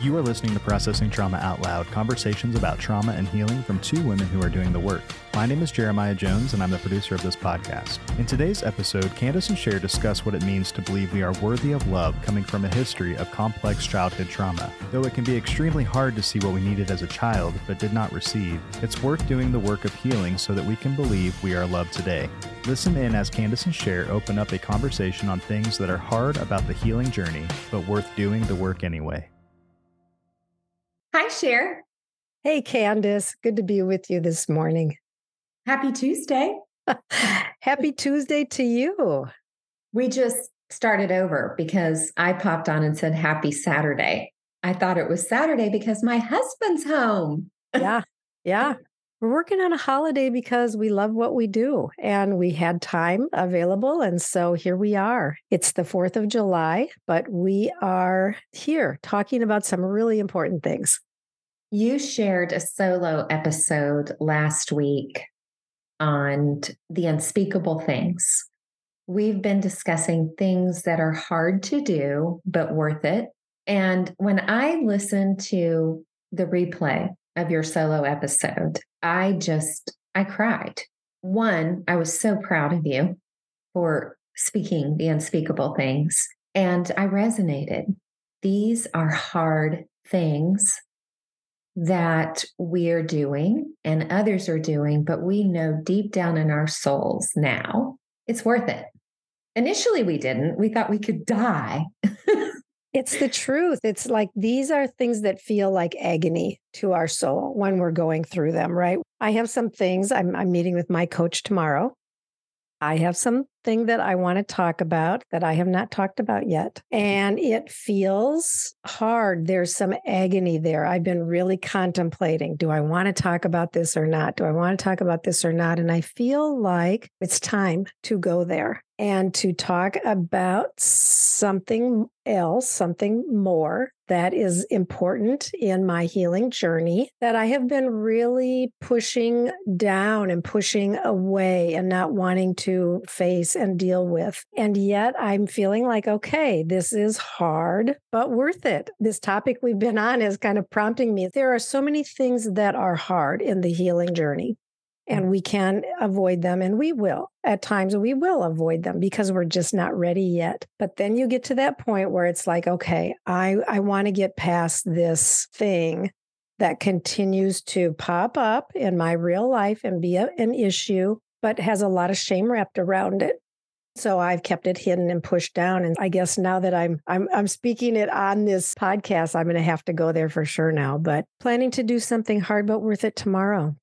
You are listening to Processing Trauma Out Loud, conversations about trauma and healing from two women who are doing the work. My name is Jeremiah Jones, and I'm the producer of this podcast. In today's episode, Kandace and Sher discuss what it means to believe we are worthy of love coming from a history of complex childhood trauma. Though it can be extremely hard to see what we needed as a child but did not receive, it's worth doing the work of healing so that we can believe we are loved today. Listen in as Kandace and Sher open up a conversation on things that are hard about the healing journey, but worth doing the work anyway. Hi, Sher. Hey, Kandace. Good to be with you this morning. Happy Tuesday. Happy Tuesday to you. We just started over because I popped on and said happy Saturday. I thought it was Saturday because my husband's home. yeah. Yeah. We're working on a holiday because we love what we do and we had time available. And so here we are. It's the 4th of July, but we are here talking about some really important things. You shared a solo episode last week on the unspeakable things. We've been discussing things that are hard to do, but worth it. And when I listened to the replay of your solo episode, I just, I cried. One, I was so proud of you for speaking the unspeakable things. And I resonated. These are hard things that we're doing and others are doing, but we know deep down in our souls now it's worth it. Initially, we didn't. We thought we could die. it's the truth. It's like these are things that feel like agony to our soul when we're going through them, right? I have some things. I'm, I'm meeting with my coach tomorrow I have something that I want to talk about that I have not talked about yet. Mm-hmm. And it feels hard. There's some agony there. I've been really contemplating do I want to talk about this or not? Do I want to talk about this or not? And I feel like it's time to go there and to talk about something else, something more that is important in my healing journey that I have been really pushing down and pushing away and not wanting to face and deal with. And yet I'm feeling like, okay, this is hard, but worth it. This topic we've been on is kind of prompting me. There are so many things that are hard in the healing journey and mm. we can avoid them and we will at times we will avoid them because we're just not ready yet but then you get to that point where it's like okay i i want to get past this thing that continues to pop up in my real life and be a, an issue but has a lot of shame wrapped around it so I've kept it hidden and pushed down. And I guess now that I'm I'm I'm speaking it on this podcast, I'm gonna have to go there for sure now. But planning to do something hard but worth it tomorrow.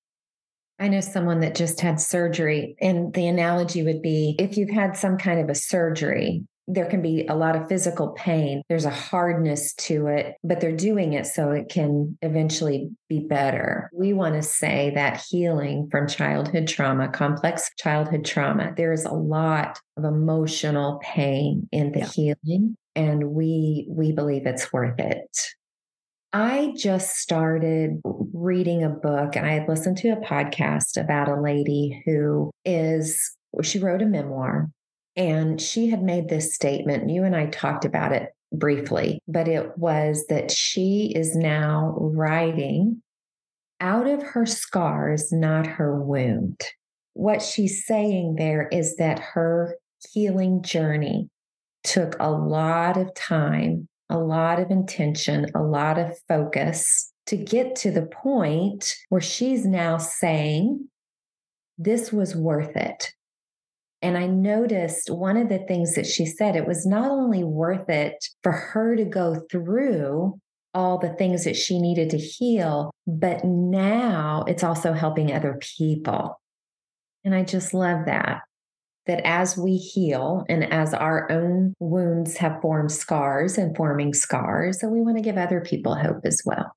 I know someone that just had surgery, and the analogy would be if you've had some kind of a surgery, there can be a lot of physical pain. There's a hardness to it, but they're doing it so it can eventually be better. We want to say that healing from childhood trauma, complex childhood trauma, there is a lot of emotional pain in the yeah. healing and we we believe it's worth it. I just started reading a book and I had listened to a podcast about a lady who is, she wrote a memoir and she had made this statement. You and I talked about it briefly, but it was that she is now writing out of her scars, not her wound. What she's saying there is that her healing journey took a lot of time a lot of intention, a lot of focus to get to the point where she's now saying, This was worth it. And I noticed one of the things that she said, it was not only worth it for her to go through all the things that she needed to heal, but now it's also helping other people. And I just love that that as we heal and as our own wounds have formed scars and forming scars, that we want to give other people hope as well.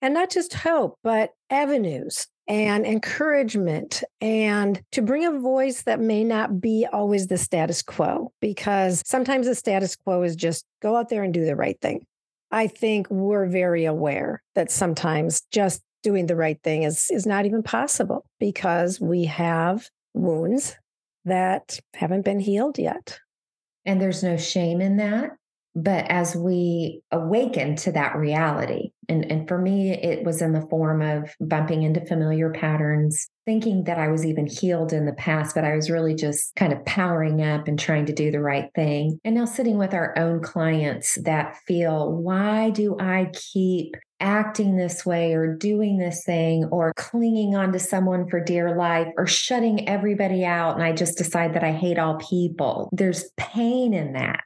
And not just hope, but avenues and encouragement and to bring a voice that may not be always the status quo, because sometimes the status quo is just go out there and do the right thing. I think we're very aware that sometimes just doing the right thing is, is not even possible because we have wounds that haven't been healed yet. And there's no shame in that. But as we awaken to that reality, and, and for me, it was in the form of bumping into familiar patterns, thinking that I was even healed in the past, but I was really just kind of powering up and trying to do the right thing. And now sitting with our own clients that feel, why do I keep acting this way or doing this thing or clinging on to someone for dear life or shutting everybody out and I just decide that I hate all people. There's pain in that.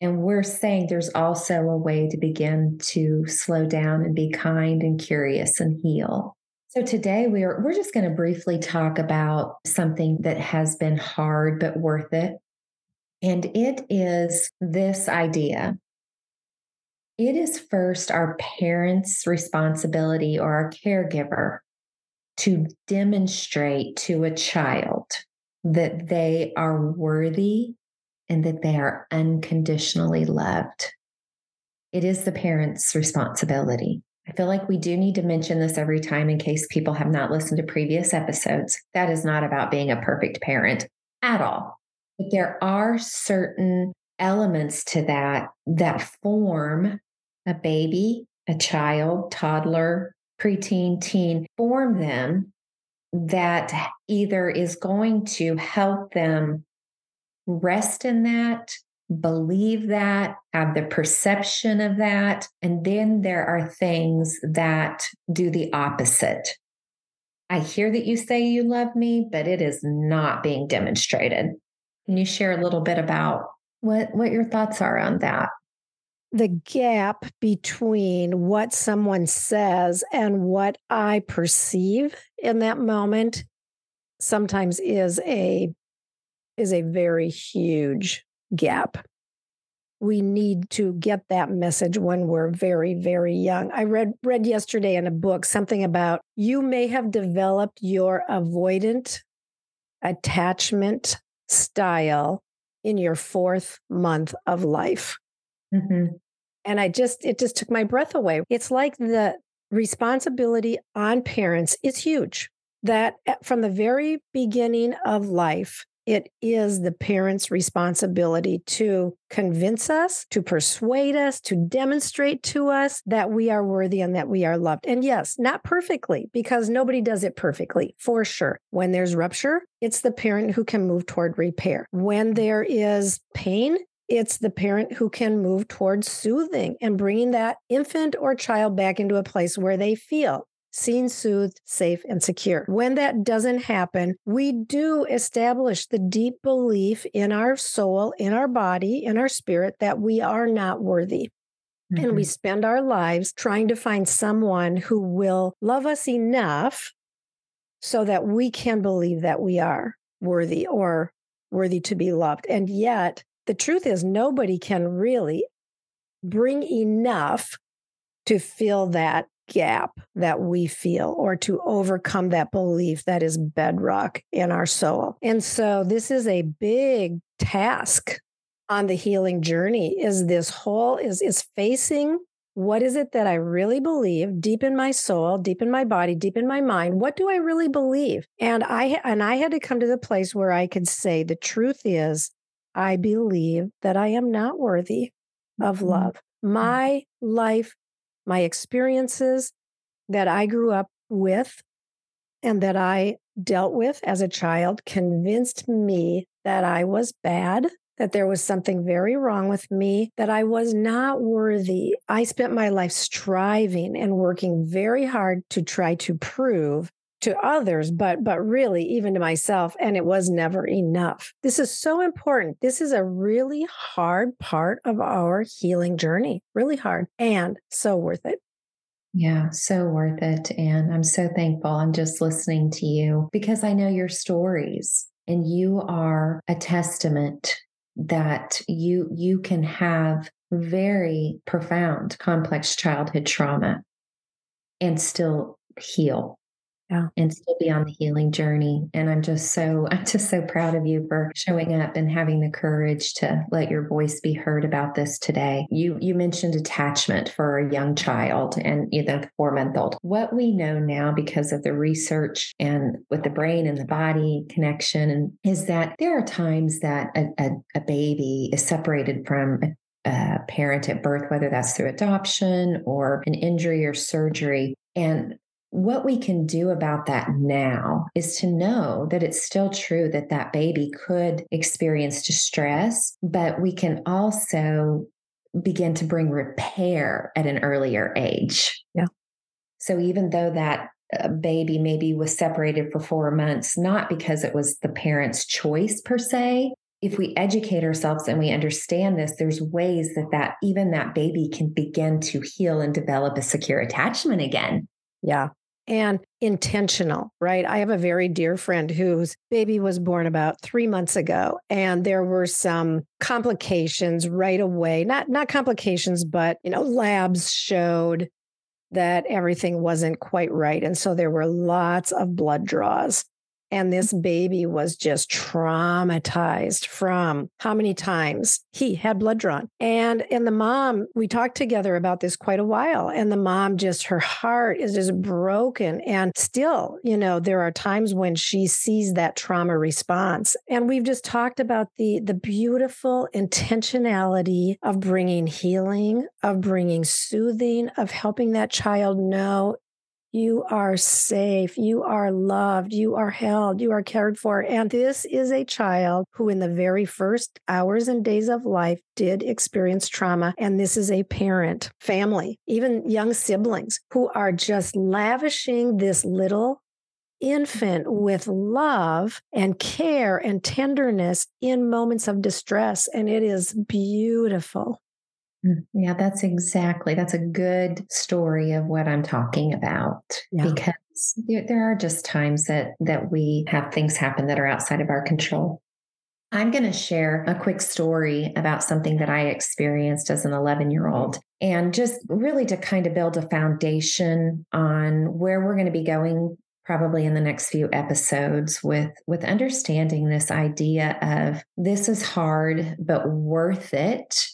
And we're saying there's also a way to begin to slow down and be kind and curious and heal. So today we're we're just going to briefly talk about something that has been hard but worth it. And it is this idea. It is first our parents' responsibility or our caregiver to demonstrate to a child that they are worthy and that they are unconditionally loved. It is the parent's responsibility. I feel like we do need to mention this every time in case people have not listened to previous episodes. That is not about being a perfect parent at all. But there are certain elements to that that form a baby, a child, toddler, preteen, teen, form them that either is going to help them rest in that, believe that, have the perception of that. And then there are things that do the opposite. I hear that you say you love me, but it is not being demonstrated. Can you share a little bit about what, what your thoughts are on that? The gap between what someone says and what I perceive in that moment sometimes is a is a very huge gap. We need to get that message when we're very, very young. I read read yesterday in a book something about you may have developed your avoidant attachment style in your fourth month of life. Mm-hmm. And I just, it just took my breath away. It's like the responsibility on parents is huge. That eh, from the very beginning of life, it is the parents' responsibility to convince us, to persuade us, to demonstrate to us that we are worthy and that we are loved. And yes, not perfectly, because nobody does it perfectly, for sure. When there's rupture, it's the parent who can move toward repair. When there is pain, it's the parent who can move towards soothing and bringing that infant or child back into a place where they feel seen, soothed, safe, and secure. When that doesn't happen, we do establish the deep belief in our soul, in our body, in our spirit that we are not worthy. Mm-hmm. And we mm-hmm. spend our lives trying to find someone who will love us enough so that we can believe that we are worthy or worthy to be loved. And yet, the truth is, nobody can really bring enough to fill that gap that we feel or to overcome that belief that is bedrock in our soul. And so this is a big task on the healing journey is this whole is is facing what is it that I really believe deep in my soul, deep in my body, deep in my mind? What do I really believe? And I and I had to come to the place where I could say the truth is I believe that I am not worthy of mm-hmm. love. My life my experiences that I grew up with and that I dealt with as a child convinced me that I was bad, that there was something very wrong with me, that I was not worthy. I spent my life striving and working very hard to try to prove to others but but really even to myself and it was never enough this is so important this is a really hard part of our healing journey really hard and so worth it yeah, so worth it. And I'm so thankful. I'm just listening to you because I know your stories and you are a testament that you you can have very profound complex childhood trauma and still heal yeah. and still be on the healing journey. And I'm just so, I'm just so proud of you for showing up and having the courage to let your voice be heard about this today. You, you mentioned attachment for a young child and you know, four month old. What we know now because of the research and with the brain and the body connection and is that there are times that a, a, a baby is separated from a a parent at birth, whether that's through adoption or an injury or surgery. And what we can do about that now is to know that it's still true that that baby could experience distress, but we can also begin to bring repair at an earlier age. Yeah. So even though that uh, baby maybe was separated for four months, not because it was the parent's choice per se. If we educate ourselves and we understand this, there's ways that that even that baby can begin to heal and develop a secure attachment again. Yeah and intentional, right? I have a very dear friend whose baby was born about three months ago, and there were some complications right away. Not not complications, but you know, labs showed that everything wasn't quite right, and so there were lots of blood draws. And this baby was just traumatized from how many times he had blood drawn. And and the mom, we talked together about this quite a while. And the mom just her heart is just broken. And still, you know, there are times when she sees that trauma response. And we've just talked about the the beautiful intentionality of bringing healing, of bringing soothing, of helping that child know you are safe. You are loved. You are held. You are cared for. And this is a child who, in the very first hours and days of life, did experience trauma. And this is a parent, family, even young siblings who are just lavishing this little infant with love and care and tenderness in moments of distress. And it is beautiful. Mm, yeah, that's exactly. That's a good story of what I'm talking about yeah. because there, there are just times that that we have things happen that are outside of our control. I'm going to share a quick story about something that I experienced as an 11 year old and just really to kind of build a foundation on where we're going to be going probably in the next few episodes with with understanding this idea of this is hard but worth it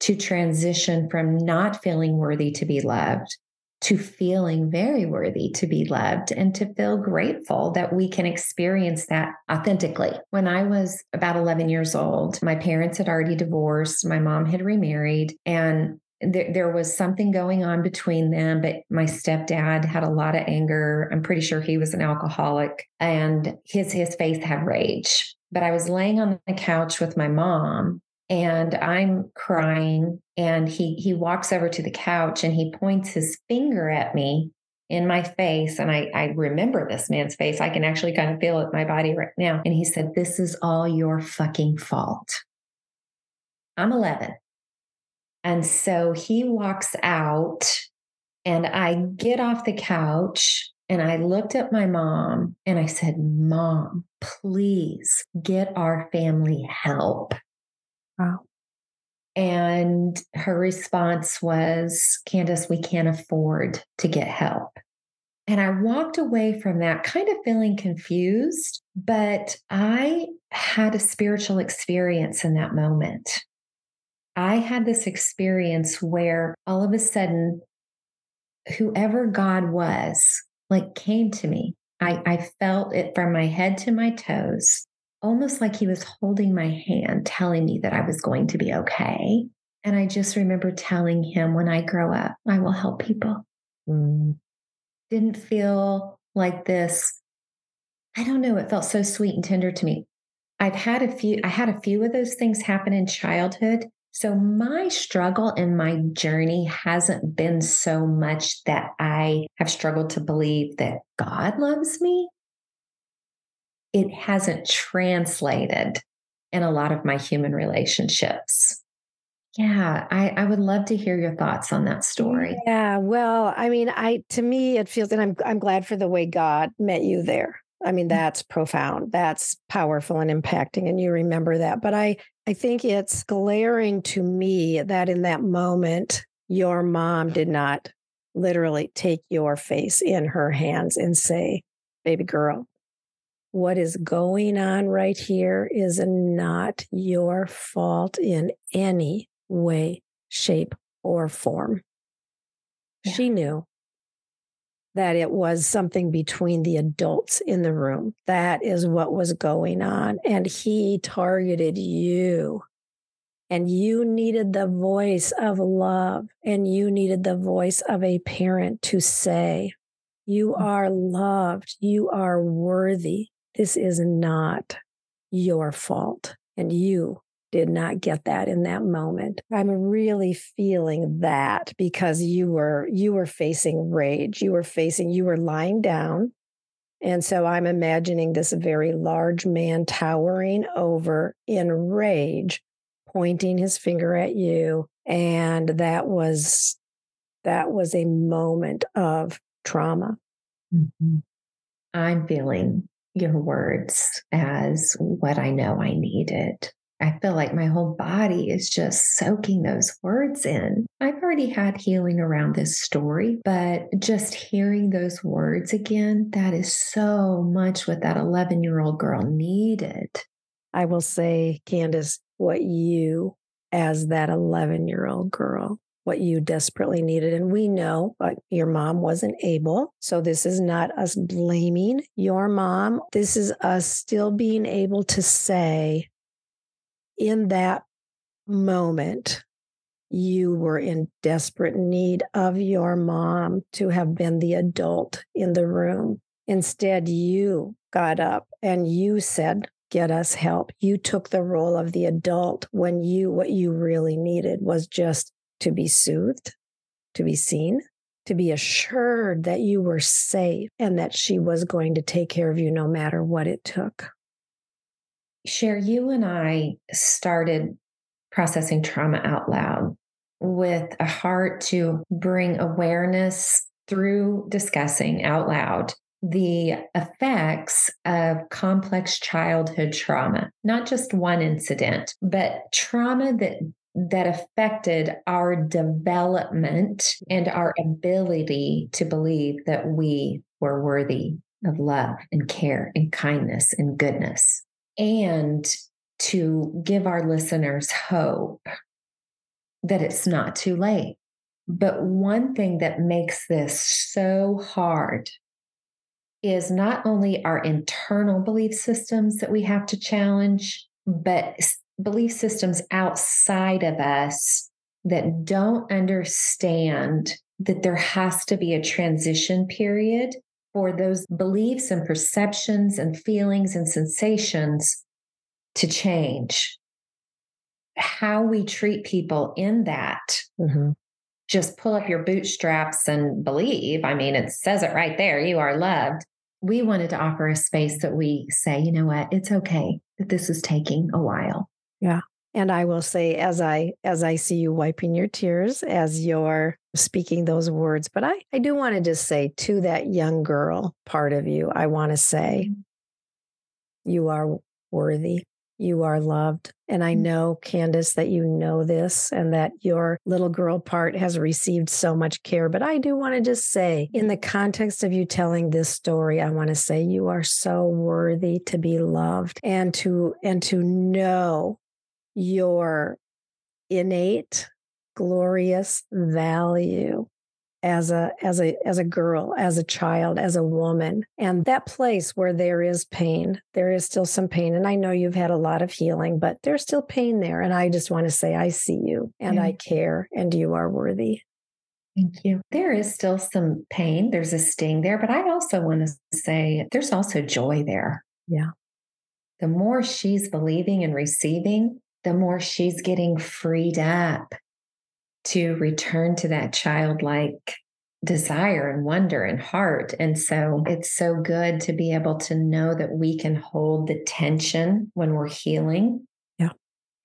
to transition from not feeling worthy to be loved to feeling very worthy to be loved and to feel grateful that we can experience that authentically. When I was about 11 years old, my parents had already divorced, my mom had remarried, and there, there was something going on between them, but my stepdad had a lot of anger. I'm pretty sure he was an alcoholic and his his face had rage. But I was laying on the couch with my mom and I'm crying and he he walks over to the couch and he points his finger at me in my face and I I remember this man's face. I can actually kind of feel it in my body right now. And he said, "This is all your fucking fault." I'm 11. And so he walks out and I get off the couch and I looked at my mom and I said, Mom, please get our family help. And her response was, Kandace, we can't afford to get help. And I walked away from that kind of feeling confused, but I had a spiritual experience in that moment. I had this experience where all of a sudden, whoever God was, like came to me. I, I felt it from my head to my toes almost like he was holding my hand, telling me that I was going to be okay. And I just remember telling him, when I grow up, I will help people. Mm. Didn't feel like this. I don't know. It felt so sweet and tender to me. I've had a few, I had a few of those things happen in childhood. So my struggle and my journey hasn't been so much that I have struggled to believe that God loves me it hasn't translated in a lot of my human relationships. Yeah, I, I would love to hear your thoughts on that story. Yeah, well, I mean, I to me it feels, and I'm I'm glad for the way God met you there. I mean, mm. that's profound. That's powerful and impacting, and you remember that. But I I think it's glaring to me that in that moment, your mom did not literally take your face in her hands and say, "Baby girl, what is going on right here is not your fault in any way, shape, or form. Yeah. She knew that it was something between the adults in the room. That is what was going on. And he targeted you and you needed the voice of love and you needed the voice of a parent to say, You mm. are loved, you are worthy. This is not your fault. And you did not get that in that moment. I'm really feeling that because you were you were facing rage. You were facing you were lying down. And so I'm imagining this very large man towering over in rage pointing his finger at you and that was that was a moment of trauma mm-hmm. i'm feeling your words as what i know i needed I feel like my whole body is just soaking those words in. I've already had healing around this story, but just hearing those words again, that is so much what that 11 year old girl needed. I will say, Kandace, what you, as that 11 year old girl, what you desperately needed. And we know but your mom wasn't able. So this is not us blaming your mom. This is us still being able to say, in that moment, you were in desperate need of your mom to have been the adult in the room. Instead, you got up and you said, get us help. You took the role of the adult when you, what you really needed was just to be soothed, to be seen, to be assured that you were safe and that she was going to take care of you no matter what it took. Sher, you and I started processing trauma out loud with a heart to bring awareness through discussing out loud the effects of complex childhood trauma, not just one incident, but trauma that that affected our development and our ability to believe that we were worthy of love and care and kindness and goodness and to give our listeners hope that it's not too late. But one thing that makes this so hard is not only our internal belief systems that we have to challenge, but belief systems outside of us that don't understand that there has to be a transition period for those beliefs and perceptions and feelings and sensations to change. How we treat people in that mm-hmm just pull up your bootstraps and believe. I mean, it says it right there you are loved. We wanted to offer a space that we say, you know what, it's okay that this is taking a while. Yeah. And I will say, as I as I see you wiping your tears as you're speaking those words, but I, I do want to just say to that young girl part of you, I want to say, mm-hmm. you are worthy. You are loved. And I mm. know, Kandace, that you know this and that your little girl part has received so much care. But I do want to just say, in the context of you telling this story, I want to say you are so worthy to be loved and to and to know your innate glorious value as a as a as a girl as a child as a woman and that place where there is pain there is still some pain and i know you've had a lot of healing but there's still pain there and i just want to say i see you and i mm. care and you are worthy Thank you. There is still some pain. There's a sting there, but I also want to say there's also joy there. Yeah. The more she's believing and receiving, the more she's getting freed up to return to that childlike desire and wonder and heart. And so it's so good to be able to know that we can hold the tension when we're healing. Yeah.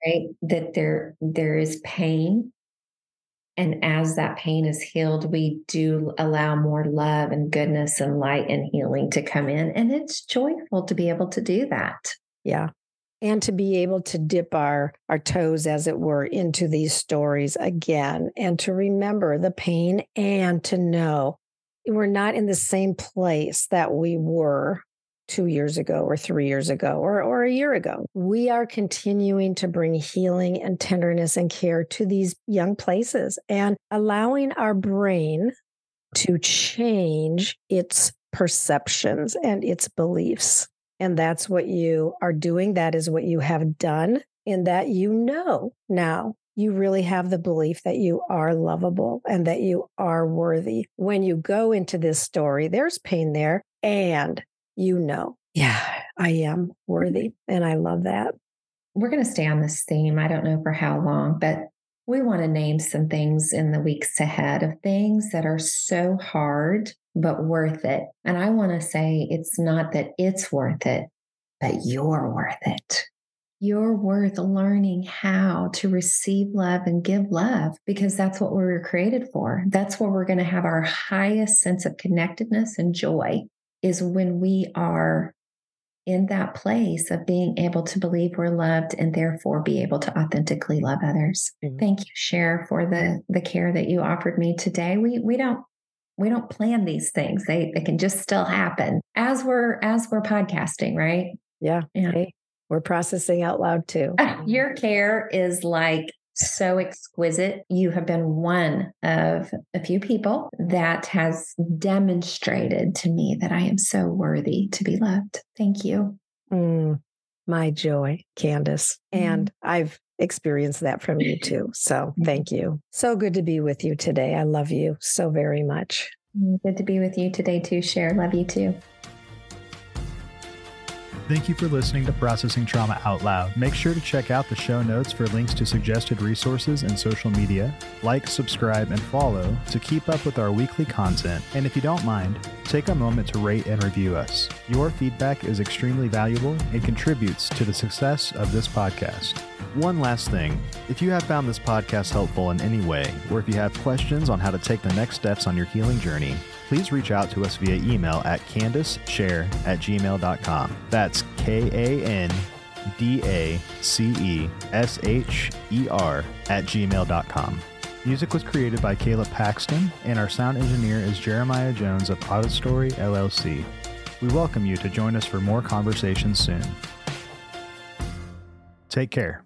Right. That there there is pain. And as that pain is healed, we do allow more love and goodness and light and healing to come in. And it's joyful to be able to do that. Yeah and to be able to dip our our toes as it were into these stories again and to remember the pain and to know we're not in the same place that we were two years ago or three years ago or, or a year ago. We are continuing to bring healing and tenderness and care to these young places and allowing our brain to change its perceptions and its beliefs. And that's what you are doing. That is what you have done. in that you know now you really have the belief that you are lovable and that you are worthy. When you go into this story, there's pain there, and you know, yeah, I am worthy. And I love that. We're going to stay on this theme. I don't know for how long, but we want to name some things in the weeks ahead of things that are so hard, but worth it. And I want to say it's not that it's worth it, but you're worth it. You're worth learning how to receive love and give love because that's what we were created for. That's where we're going to have our highest sense of connectedness and joy is when we are in that place of being able to believe we're loved and therefore be able to authentically love others. Mm-hmm. Thank you, Sher, for the the care that you offered me today. We we don't we don't plan these things. They they can just still happen as we're as we're podcasting, right? Yeah. yeah. Hey, we're processing out loud too. Your care is like so exquisite. You have been one of a few people that has demonstrated to me that I am so worthy to be loved. Thank you. Mm, my joy, Kandace. Mm. And I've experienced that from you too. So thank you. So good to be with you today. I love you so very much. Mm, good to be with you today too, Sher. Love you too. Thank you for listening to Processing Trauma Out Loud. Make sure to check out the show notes for links to suggested resources and social media. Like, subscribe, and follow to keep up with our weekly content. And if you don't mind, take a moment to rate and review us. Your feedback is extremely valuable and contributes to the success of this podcast. One last thing if you have found this podcast helpful in any way, or if you have questions on how to take the next steps on your healing journey, please reach out to us via email at kandacesher at gmail.com. That's K A N D A C E S H E R at gmail.com. Music was created by Caleb Paxton, and our sound engineer is Jeremiah Jones of Audistory LLC. We welcome you to join us for more conversations soon. Take care.